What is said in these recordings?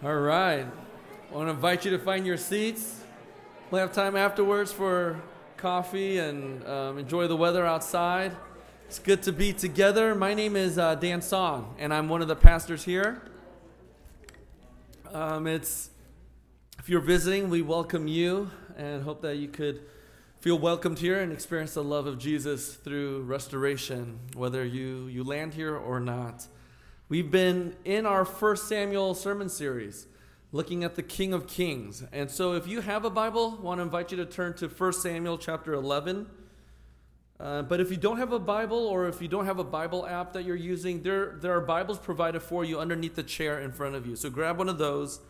All right. I want to invite you to find your seats. We'll have time afterwards for coffee and um, enjoy the weather outside. It's good to be together. My name is uh, Dan Song, and I'm one of the pastors here. Um, it's if you're visiting, we welcome you and hope that you could feel welcomed here and experience the love of Jesus through restoration, whether you you land here or not. We've been in our first Samuel sermon series looking at the King of Kings. And so if you have a Bible, I want to invite you to turn to 1 Samuel chapter 11. Uh, but if you don't have a Bible or if you don't have a Bible app that you're using, there, there are Bibles provided for you underneath the chair in front of you. So grab one of those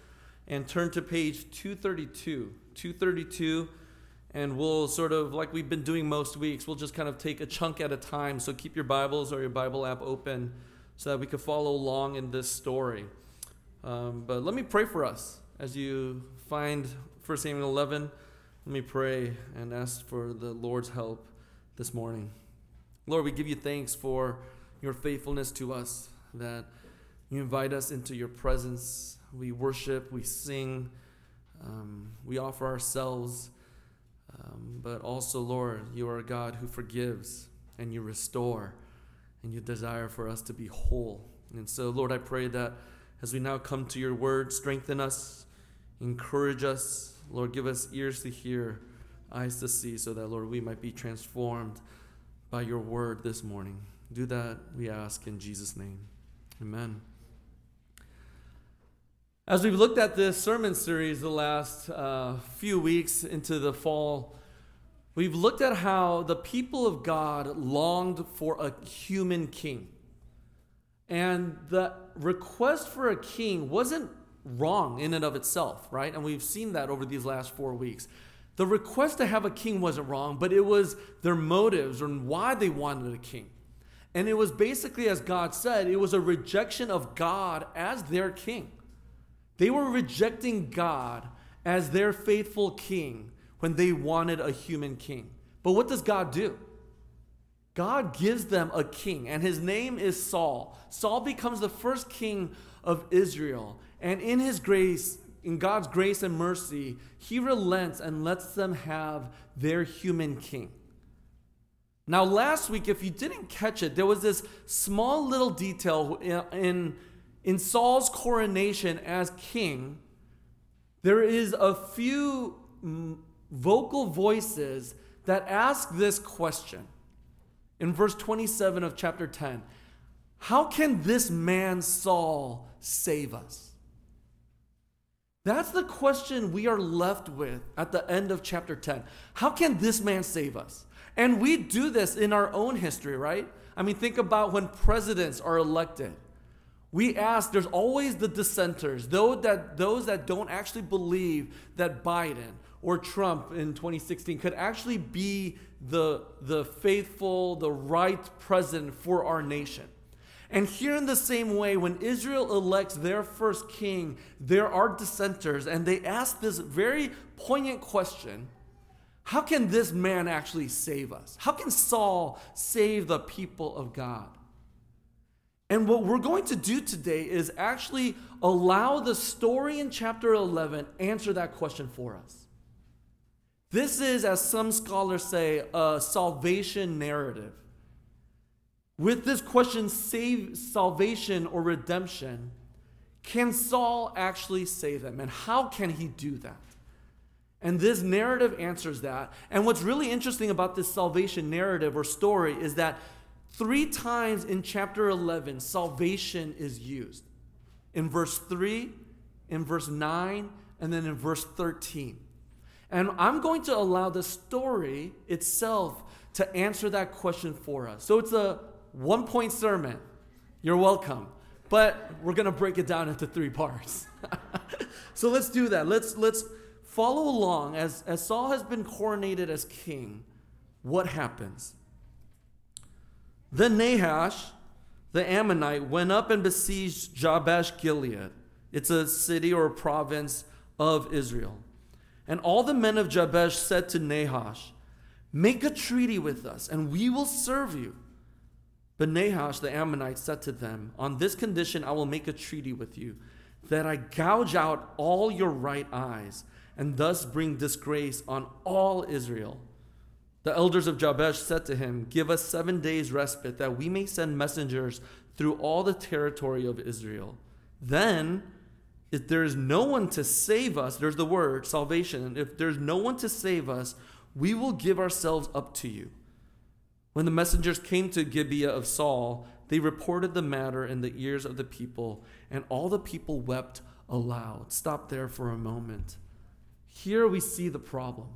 and turn to page 232. 232, and we'll sort of, like we've been doing most weeks, we'll just kind of take a chunk at a time. So keep your Bibles or your Bible app open so that we could follow along in this story. Um, but let me pray for us as you find 1 Samuel 11. Let me pray and ask for the Lord's help this morning. Lord, we give you thanks for your faithfulness to us, that you invite us into your presence. We worship, we sing, um, we offer ourselves. Um, but also, Lord, you are a God who forgives and you restore and you desire for us to be whole. And so, Lord, I pray that as we now come to your word, strengthen us, encourage us. Lord, give us ears to hear, eyes to see, so that, Lord, we might be transformed by your word this morning. Do that, we ask, in Jesus' name. Amen. As we've looked at this sermon series the last uh, few weeks into the fall We've looked at how the people of God longed for a human king. And the request for a king wasn't wrong in and of itself, right? And we've seen that over these last four weeks. The request to have a king wasn't wrong, but it was their motives and why they wanted a king. And it was basically, as God said, it was a rejection of God as their king. They were rejecting God as their faithful king when they wanted a human king. But what does God do? God gives them a king, and his name is Saul. Saul becomes the first king of Israel. And in his grace, in God's grace and mercy, he relents and lets them have their human king. Now, last week, if you didn't catch it, there was this small little detail in, in Saul's coronation as king. There is a few vocal voices that ask this question. In verse 27 of chapter 10, how can this man Saul save us? That's the question we are left with at the end of chapter 10. How can this man save us? And we do this in our own history, right? I mean, think about when presidents are elected. We ask, there's always the dissenters, those that, those that don't actually believe that Biden or Trump in 2016 could actually be the, the faithful, the right president for our nation. And here, in the same way, when Israel elects their first king, there are dissenters, and they ask this very poignant question How can this man actually save us? How can Saul save the people of God? And what we're going to do today is actually allow the story in chapter 11 answer that question for us. This is, as some scholars say, a salvation narrative. With this question, save salvation or redemption, can Saul actually save them? And how can he do that? And this narrative answers that. And what's really interesting about this salvation narrative or story is that three times in chapter 11, salvation is used. In verse 3, in verse 9, and then in verse 13. And I'm going to allow the story itself to answer that question for us. So it's a one point sermon. You're welcome. But we're going to break it down into three parts. so let's do that. Let's, let's follow along. As, as Saul has been coronated as king, what happens? Then Nahash, the Ammonite, went up and besieged Jabesh Gilead. It's a city or a province of Israel. And all the men of Jabesh said to Nahash, Make a treaty with us, and we will serve you. But Nahash the Ammonite said to them, On this condition I will make a treaty with you, that I gouge out all your right eyes and thus bring disgrace on all Israel. The elders of Jabesh said to him, Give us seven days' respite, that we may send messengers through all the territory of Israel. Then, if there is no one to save us, there's the word salvation. If there's no one to save us, we will give ourselves up to you. When the messengers came to Gibeah of Saul, they reported the matter in the ears of the people, and all the people wept aloud. Stop there for a moment. Here we see the problem.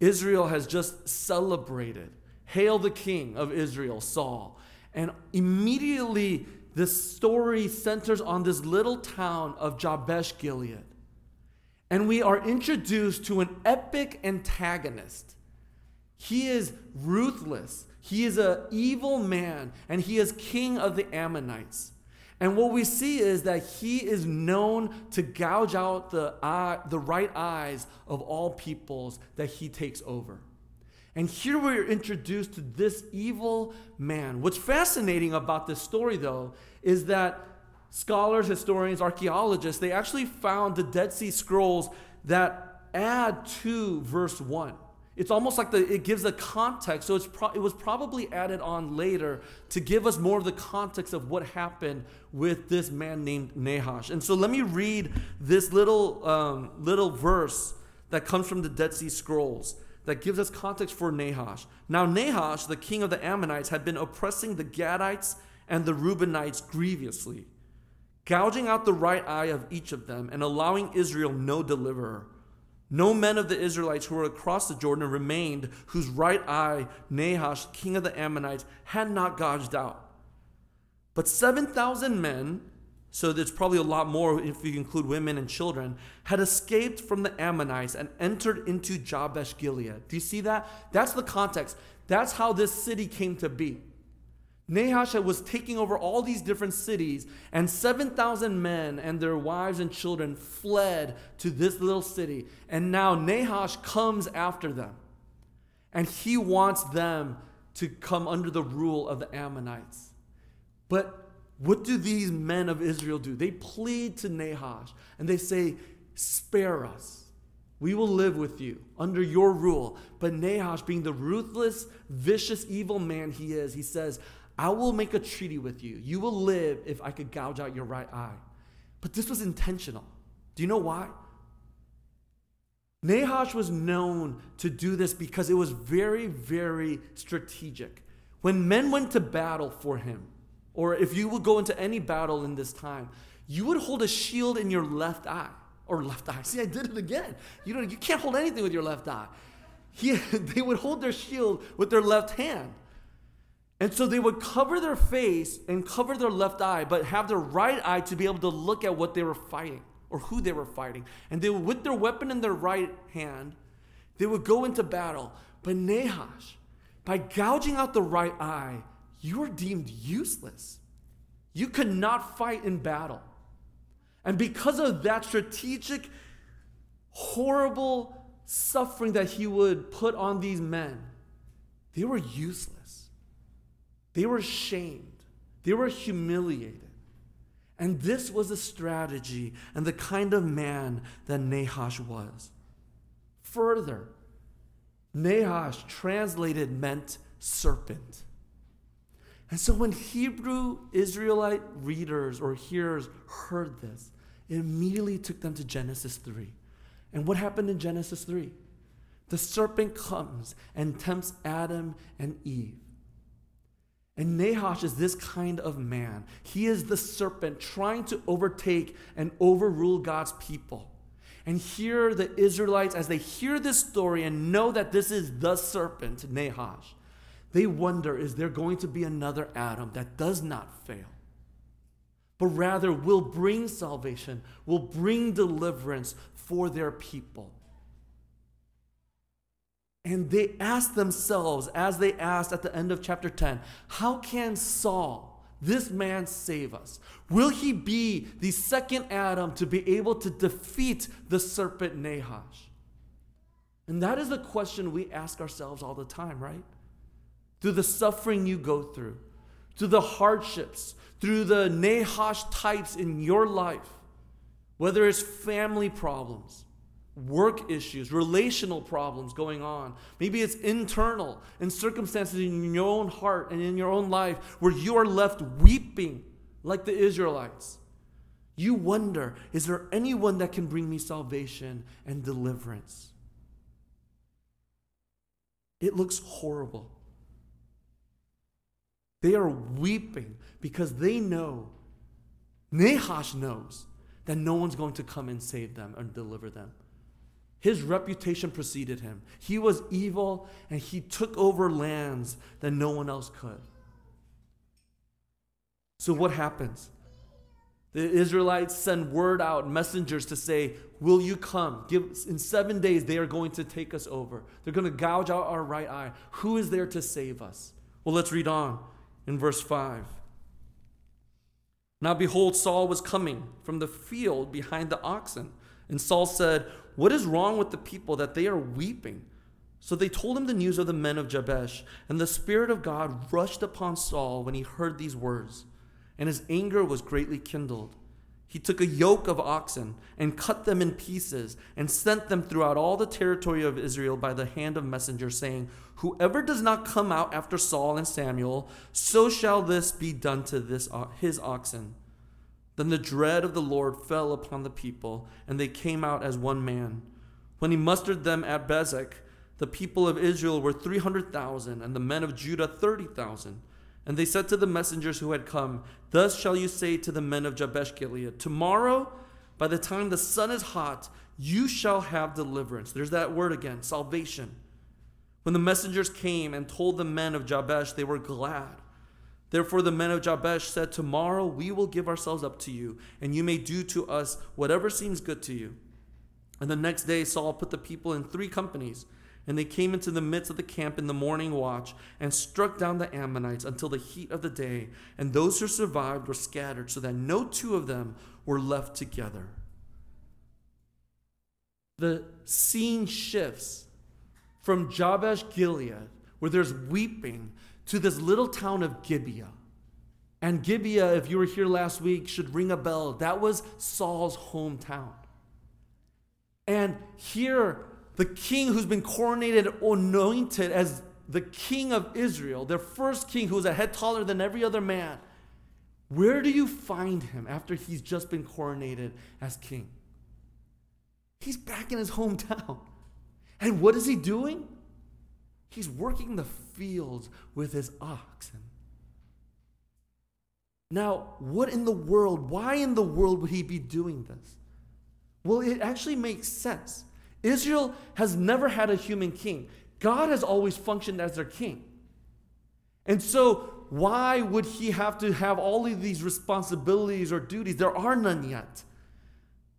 Israel has just celebrated, Hail the King of Israel, Saul. And immediately the story centers on this little town of Jabesh Gilead. And we are introduced to an epic antagonist. He is ruthless. He is an evil man, and he is king of the Ammonites. And what we see is that he is known to gouge out the, eye, the right eyes of all peoples that he takes over. And here we're introduced to this evil man. What's fascinating about this story, though, is that scholars, historians, archaeologists, they actually found the Dead Sea Scrolls that add to verse 1. It's almost like the, it gives a context. So it's pro- it was probably added on later to give us more of the context of what happened with this man named Nahash. And so let me read this little, um, little verse that comes from the Dead Sea Scrolls that gives us context for Nahash. Now, Nahash, the king of the Ammonites, had been oppressing the Gadites and the Reubenites grievously, gouging out the right eye of each of them and allowing Israel no deliverer. No men of the Israelites who were across the Jordan remained, whose right eye Nahash, king of the Ammonites, had not gouged out. But 7,000 men, so there's probably a lot more if you include women and children, had escaped from the Ammonites and entered into Jabesh Gilead. Do you see that? That's the context. That's how this city came to be. Nahash was taking over all these different cities, and 7,000 men and their wives and children fled to this little city. And now Nahash comes after them, and he wants them to come under the rule of the Ammonites. But what do these men of Israel do? They plead to Nahash and they say, Spare us. We will live with you under your rule. But Nahash, being the ruthless, vicious, evil man he is, he says, I will make a treaty with you. You will live if I could gouge out your right eye. But this was intentional. Do you know why? Nahash was known to do this because it was very, very strategic. When men went to battle for him, or if you would go into any battle in this time, you would hold a shield in your left eye or left eye. See, I did it again. You know, you can't hold anything with your left eye. He, they would hold their shield with their left hand. And so they would cover their face and cover their left eye, but have their right eye to be able to look at what they were fighting or who they were fighting. And they would, with their weapon in their right hand, they would go into battle. But Nahash, by gouging out the right eye, you are deemed useless. You could not fight in battle. And because of that strategic, horrible suffering that he would put on these men, they were useless. They were shamed, they were humiliated. And this was the strategy and the kind of man that Nahash was. Further, Nahash translated meant serpent. And so when Hebrew Israelite readers or hearers heard this, it immediately took them to Genesis 3. And what happened in Genesis 3? The serpent comes and tempts Adam and Eve. And Nahash is this kind of man. He is the serpent trying to overtake and overrule God's people. And here, the Israelites, as they hear this story and know that this is the serpent, Nahash, they wonder is there going to be another Adam that does not fail, but rather will bring salvation, will bring deliverance for their people? And they asked themselves, as they asked at the end of chapter 10, how can Saul, this man, save us? Will he be the second Adam to be able to defeat the serpent Nahash? And that is the question we ask ourselves all the time, right? Through the suffering you go through, through the hardships, through the Nahash types in your life, whether it's family problems, work issues, relational problems going on. Maybe it's internal and circumstances in your own heart and in your own life where you are left weeping like the Israelites. You wonder, is there anyone that can bring me salvation and deliverance? It looks horrible. They are weeping because they know, Nahash knows, that no one's going to come and save them and deliver them. His reputation preceded him. He was evil and he took over lands that no one else could. So, what happens? The Israelites send word out, messengers to say, Will you come? Give, in seven days, they are going to take us over. They're going to gouge out our right eye. Who is there to save us? Well, let's read on in verse 5. Now, behold, Saul was coming from the field behind the oxen. And Saul said, What is wrong with the people that they are weeping? So they told him the news of the men of Jabesh. And the Spirit of God rushed upon Saul when he heard these words, and his anger was greatly kindled. He took a yoke of oxen and cut them in pieces and sent them throughout all the territory of Israel by the hand of messengers, saying, Whoever does not come out after Saul and Samuel, so shall this be done to this, uh, his oxen. Then the dread of the Lord fell upon the people, and they came out as one man. When he mustered them at Bezek, the people of Israel were 300,000, and the men of Judah 30,000. And they said to the messengers who had come, Thus shall you say to the men of Jabesh Gilead, Tomorrow, by the time the sun is hot, you shall have deliverance. There's that word again, salvation. When the messengers came and told the men of Jabesh, they were glad. Therefore, the men of Jabesh said, Tomorrow we will give ourselves up to you, and you may do to us whatever seems good to you. And the next day, Saul put the people in three companies, and they came into the midst of the camp in the morning watch and struck down the Ammonites until the heat of the day. And those who survived were scattered, so that no two of them were left together. The scene shifts from Jabesh Gilead, where there's weeping, to this little town of Gibeah. And Gibeah, if you were here last week, should ring a bell. That was Saul's hometown. And here, the king who's been coronated, anointed as the king of Israel, their first king who was a head taller than every other man, where do you find him after he's just been coronated as king? He's back in his hometown. And what is he doing? He's working the fields with his oxen. Now, what in the world, why in the world would he be doing this? Well, it actually makes sense. Israel has never had a human king, God has always functioned as their king. And so, why would he have to have all of these responsibilities or duties? There are none yet.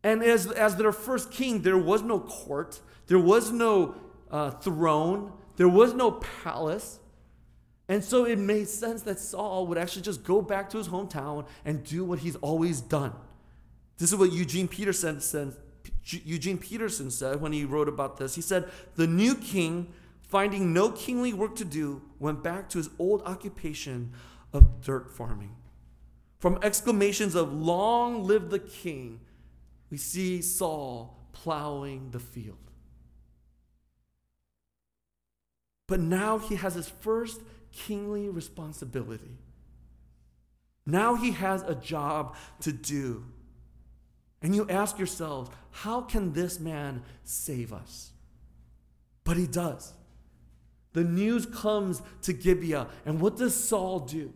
And as, as their first king, there was no court, there was no uh, throne, there was no palace. And so it made sense that Saul would actually just go back to his hometown and do what he's always done. This is what Eugene Peterson said, Eugene Peterson said when he wrote about this. He said, The new king, finding no kingly work to do, went back to his old occupation of dirt farming. From exclamations of, Long live the king, we see Saul plowing the field. But now he has his first kingly responsibility. Now he has a job to do. And you ask yourselves, how can this man save us? But he does. The news comes to Gibeah, and what does Saul do?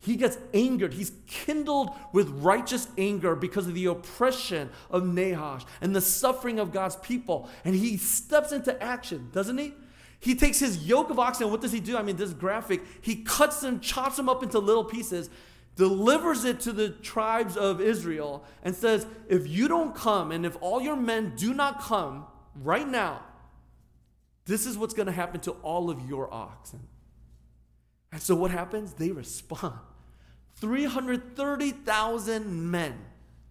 He gets angered. He's kindled with righteous anger because of the oppression of Nahash and the suffering of God's people. And he steps into action, doesn't he? He takes his yoke of oxen. What does he do? I mean, this graphic. He cuts them, chops them up into little pieces, delivers it to the tribes of Israel, and says, If you don't come, and if all your men do not come right now, this is what's going to happen to all of your oxen. And so what happens? They respond. 330,000 men,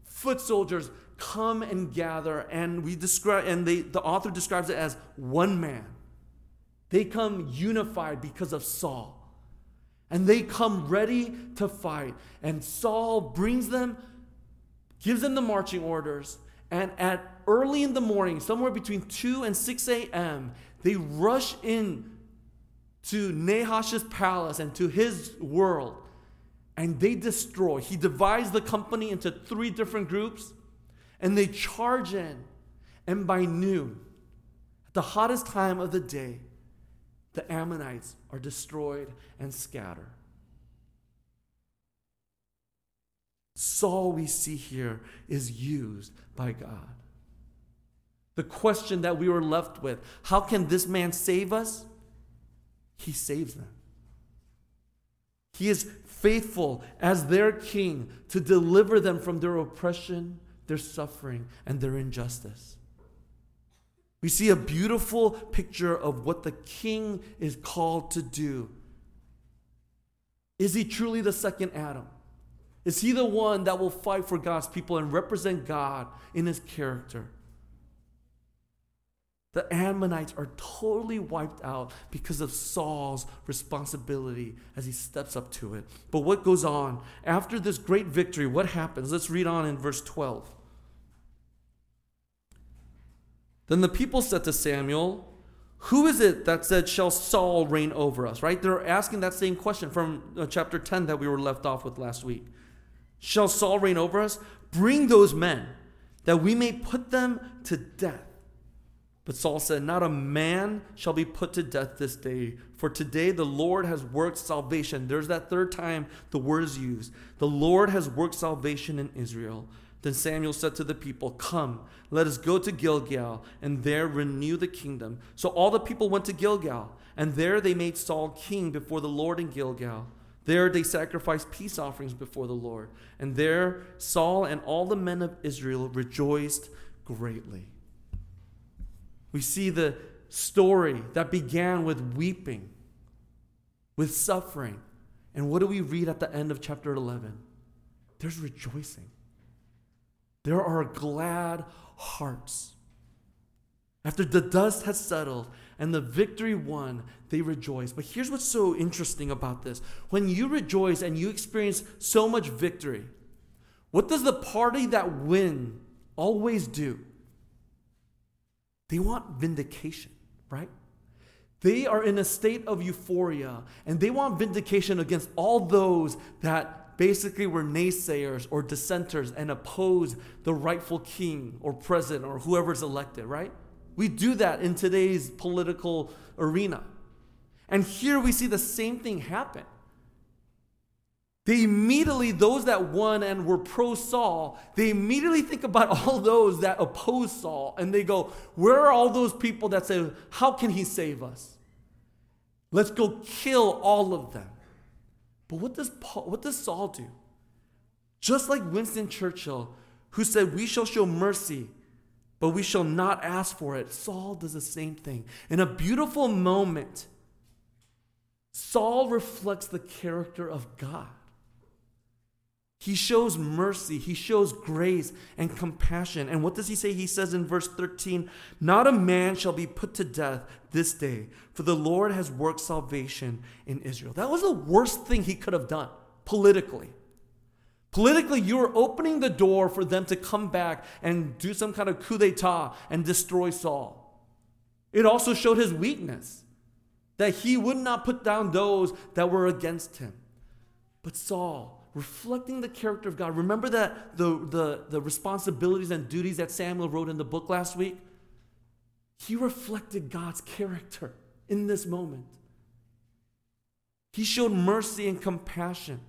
foot soldiers, come and gather, and we describe, and they, the author describes it as one man they come unified because of Saul. And they come ready to fight. And Saul brings them, gives them the marching orders. And at early in the morning, somewhere between 2 and 6 a.m., they rush in to Nahash's palace and to his world. And they destroy. He divides the company into three different groups. And they charge in. And by noon, the hottest time of the day, the Ammonites are destroyed and scattered. Saul, we see here, is used by God. The question that we were left with how can this man save us? He saves them. He is faithful as their king to deliver them from their oppression, their suffering, and their injustice. We see a beautiful picture of what the king is called to do. Is he truly the second Adam? Is he the one that will fight for God's people and represent God in his character? The Ammonites are totally wiped out because of Saul's responsibility as he steps up to it. But what goes on? After this great victory, what happens? Let's read on in verse 12. Then the people said to Samuel, Who is it that said, Shall Saul reign over us? Right? They're asking that same question from uh, chapter 10 that we were left off with last week. Shall Saul reign over us? Bring those men that we may put them to death. But Saul said, Not a man shall be put to death this day, for today the Lord has worked salvation. There's that third time the word is used. The Lord has worked salvation in Israel. Then Samuel said to the people, Come, let us go to Gilgal, and there renew the kingdom. So all the people went to Gilgal, and there they made Saul king before the Lord in Gilgal. There they sacrificed peace offerings before the Lord. And there Saul and all the men of Israel rejoiced greatly. We see the story that began with weeping, with suffering. And what do we read at the end of chapter 11? There's rejoicing. There are glad hearts. After the dust has settled and the victory won, they rejoice. But here's what's so interesting about this when you rejoice and you experience so much victory, what does the party that win always do? They want vindication, right? They are in a state of euphoria and they want vindication against all those that basically we were naysayers or dissenters and oppose the rightful king or president or whoever's elected, right? We do that in today's political arena. And here we see the same thing happen. They immediately, those that won and were pro Saul, they immediately think about all those that oppose Saul and they go, Where are all those people that say, How can he save us? Let's go kill all of them. But what does, Paul, what does Saul do? Just like Winston Churchill, who said, We shall show mercy, but we shall not ask for it. Saul does the same thing. In a beautiful moment, Saul reflects the character of God. He shows mercy, he shows grace and compassion. And what does he say? He says in verse 13, Not a man shall be put to death this day, for the Lord has worked salvation in Israel. That was the worst thing he could have done politically. Politically, you were opening the door for them to come back and do some kind of coup d'etat and destroy Saul. It also showed his weakness, that he would not put down those that were against him. But Saul, reflecting the character of God. Remember that the, the, the responsibilities and duties that Samuel wrote in the book last week? He reflected God's character in this moment. He showed mercy and compassion.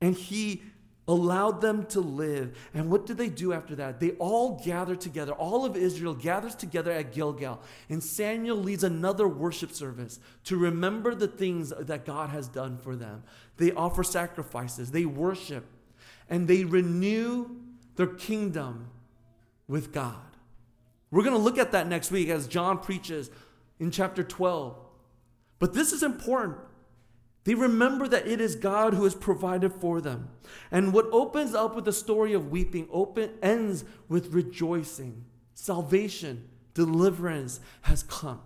And he allowed them to live. And what did they do after that? They all gathered together. All of Israel gathers together at Gilgal. And Samuel leads another worship service to remember the things that God has done for them. They offer sacrifices, they worship, and they renew their kingdom with God. We're going to look at that next week as John preaches in chapter 12. But this is important they remember that it is God who has provided for them. And what opens up with the story of weeping open ends with rejoicing. Salvation, deliverance has come.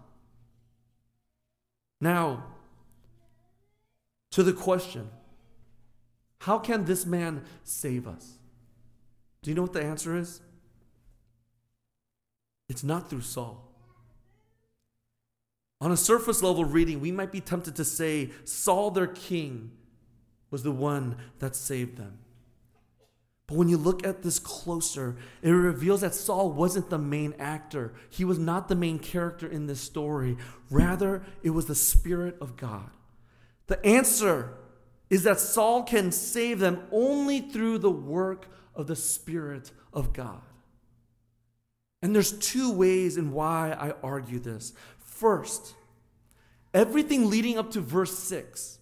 Now, to the question how can this man save us? Do you know what the answer is? It's not through Saul. On a surface level reading, we might be tempted to say Saul, their king, was the one that saved them. But when you look at this closer, it reveals that Saul wasn't the main actor. He was not the main character in this story. Rather, it was the Spirit of God. The answer is that Saul can save them only through the work of the Spirit of God. And there's two ways in why I argue this. First, everything leading up to verse 6,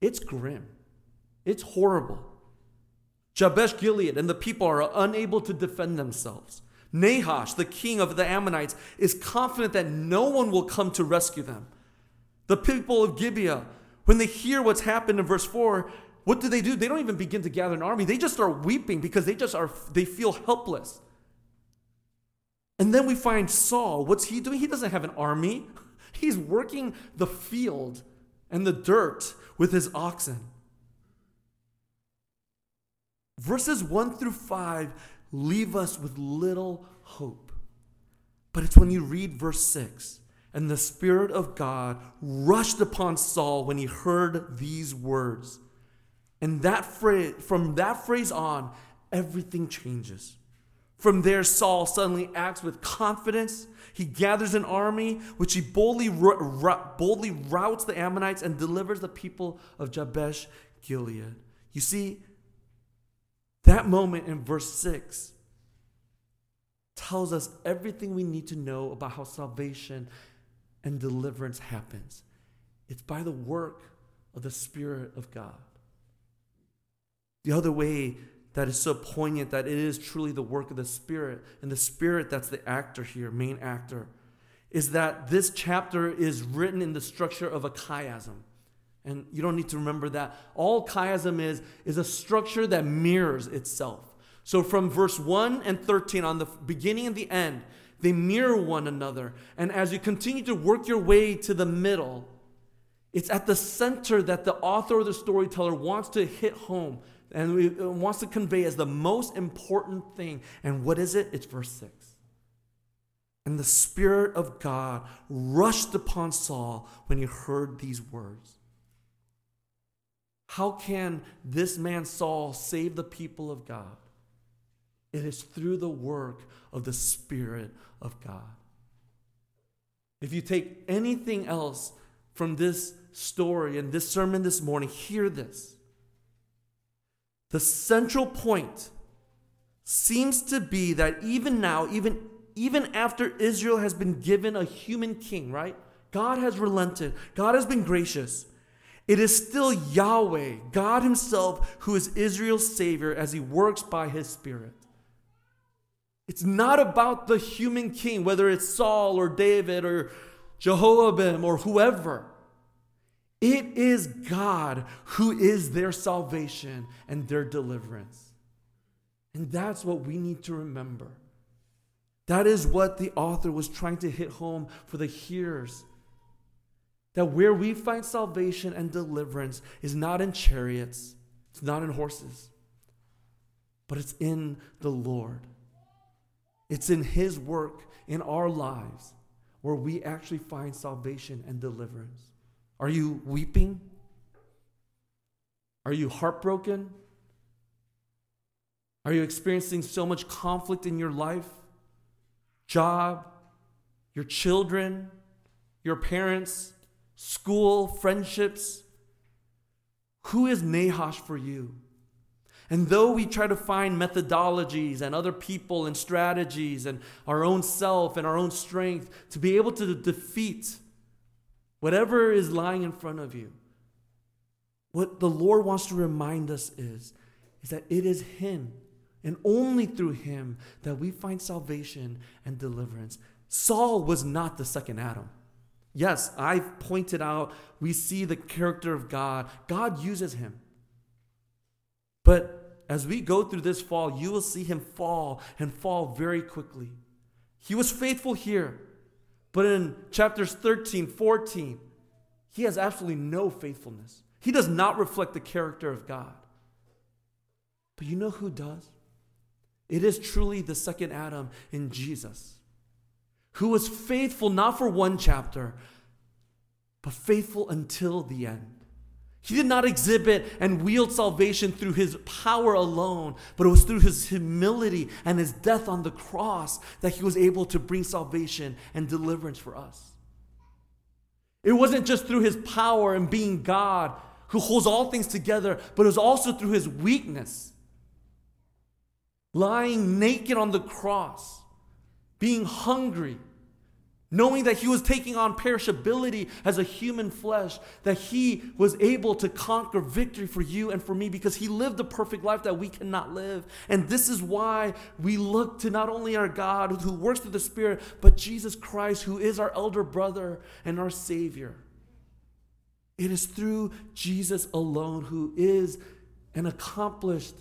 it's grim. It's horrible. Jabesh Gilead and the people are unable to defend themselves. Nahash, the king of the Ammonites, is confident that no one will come to rescue them. The people of Gibeah, when they hear what's happened in verse 4, what do they do? They don't even begin to gather an army. They just start weeping because they just are they feel helpless. And then we find Saul. What's he doing? He doesn't have an army. He's working the field and the dirt with his oxen. Verses 1 through 5 leave us with little hope. But it's when you read verse 6 and the Spirit of God rushed upon Saul when he heard these words. And that phrase, from that phrase on, everything changes. From there, Saul suddenly acts with confidence. He gathers an army, which he boldly, boldly routs the Ammonites and delivers the people of Jabesh Gilead. You see, that moment in verse 6 tells us everything we need to know about how salvation and deliverance happens. It's by the work of the Spirit of God. The other way that is so poignant that it is truly the work of the Spirit, and the Spirit that's the actor here, main actor, is that this chapter is written in the structure of a chiasm. And you don't need to remember that. All chiasm is, is a structure that mirrors itself. So from verse 1 and 13, on the beginning and the end, they mirror one another. And as you continue to work your way to the middle, it's at the center that the author or the storyteller wants to hit home and we, uh, wants to convey as the most important thing. And what is it? It's verse 6. And the Spirit of God rushed upon Saul when he heard these words. How can this man Saul save the people of God? It is through the work of the Spirit of God. If you take anything else from this story and this sermon this morning, hear this. The central point seems to be that even now, even, even after Israel has been given a human king, right? God has relented, God has been gracious. It is still Yahweh, God Himself, who is Israel's Savior as He works by His Spirit. It's not about the human king, whether it's Saul or David or Jehoiakim or whoever. It is God who is their salvation and their deliverance. And that's what we need to remember. That is what the author was trying to hit home for the hearers. That where we find salvation and deliverance is not in chariots, it's not in horses, but it's in the Lord. It's in His work in our lives where we actually find salvation and deliverance. Are you weeping? Are you heartbroken? Are you experiencing so much conflict in your life? Job, your children, your parents, school, friendships? Who is Nahash for you? And though we try to find methodologies and other people and strategies and our own self and our own strength to be able to defeat whatever is lying in front of you, what the Lord wants to remind us is, is that it is Him and only through Him that we find salvation and deliverance. Saul was not the second Adam. Yes, I've pointed out, we see the character of God. God uses him. But as we go through this fall, you will see him fall and fall very quickly. He was faithful here, but in chapters 13, 14, he has absolutely no faithfulness. He does not reflect the character of God. But you know who does? It is truly the second Adam in Jesus, who was faithful not for one chapter, but faithful until the end. He did not exhibit and wield salvation through his power alone, but it was through his humility and his death on the cross that he was able to bring salvation and deliverance for us. It wasn't just through his power and being God who holds all things together, but it was also through his weakness. Lying naked on the cross, being hungry, knowing that he was taking on perishability as a human flesh, that he was able to conquer victory for you and for me because he lived a perfect life that we cannot live. And this is why we look to not only our God who works through the Spirit, but Jesus Christ, who is our elder brother and our Savior. It is through Jesus alone who is an accomplished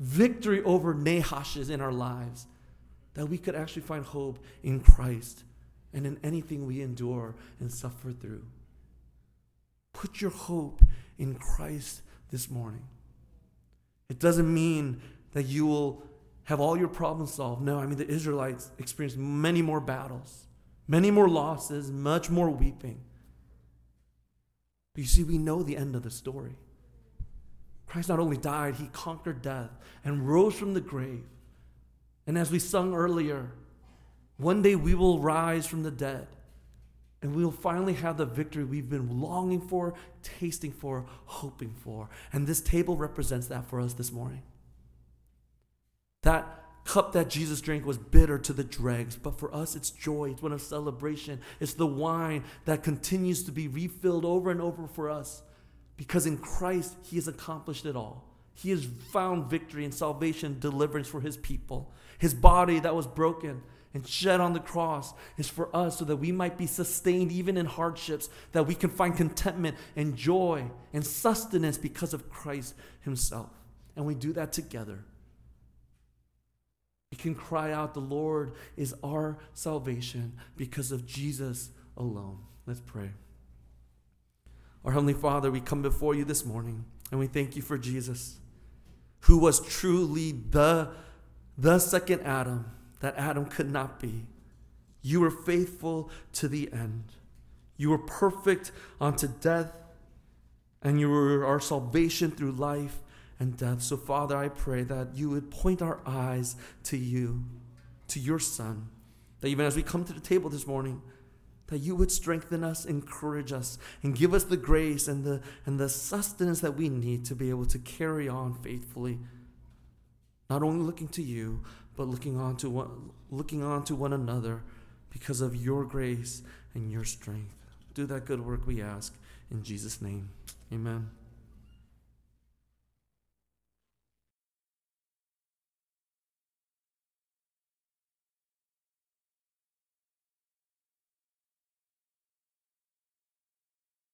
victory over Nahashes in our lives that we could actually find hope in Christ and in anything we endure and suffer through. Put your hope in Christ this morning. It doesn't mean that you will have all your problems solved. No, I mean, the Israelites experienced many more battles, many more losses, much more weeping. But you see, we know the end of the story. Christ not only died, he conquered death and rose from the grave. And as we sung earlier, one day we will rise from the dead and we will finally have the victory we've been longing for, tasting for, hoping for. And this table represents that for us this morning. That cup that Jesus drank was bitter to the dregs, but for us it's joy. It's one of celebration. It's the wine that continues to be refilled over and over for us because in Christ he has accomplished it all. He has found victory and salvation, deliverance for his people. His body that was broken and shed on the cross is for us so that we might be sustained even in hardships, that we can find contentment and joy and sustenance because of Christ Himself. And we do that together. We can cry out, The Lord is our salvation because of Jesus alone. Let's pray. Our Heavenly Father, we come before you this morning and we thank you for Jesus, who was truly the, the second Adam that Adam could not be. You were faithful to the end. You were perfect unto death, and you were our salvation through life and death. So, Father, I pray that you would point our eyes to you, to your Son, that even as we come to the table this morning, that you would strengthen us, encourage us, and give us the grace and the, and the sustenance that we need to be able to carry on faithfully, not only looking to you, but looking on to one, looking on to one another because of your grace and your strength. Do that good work we ask in Jesus' name. Amen.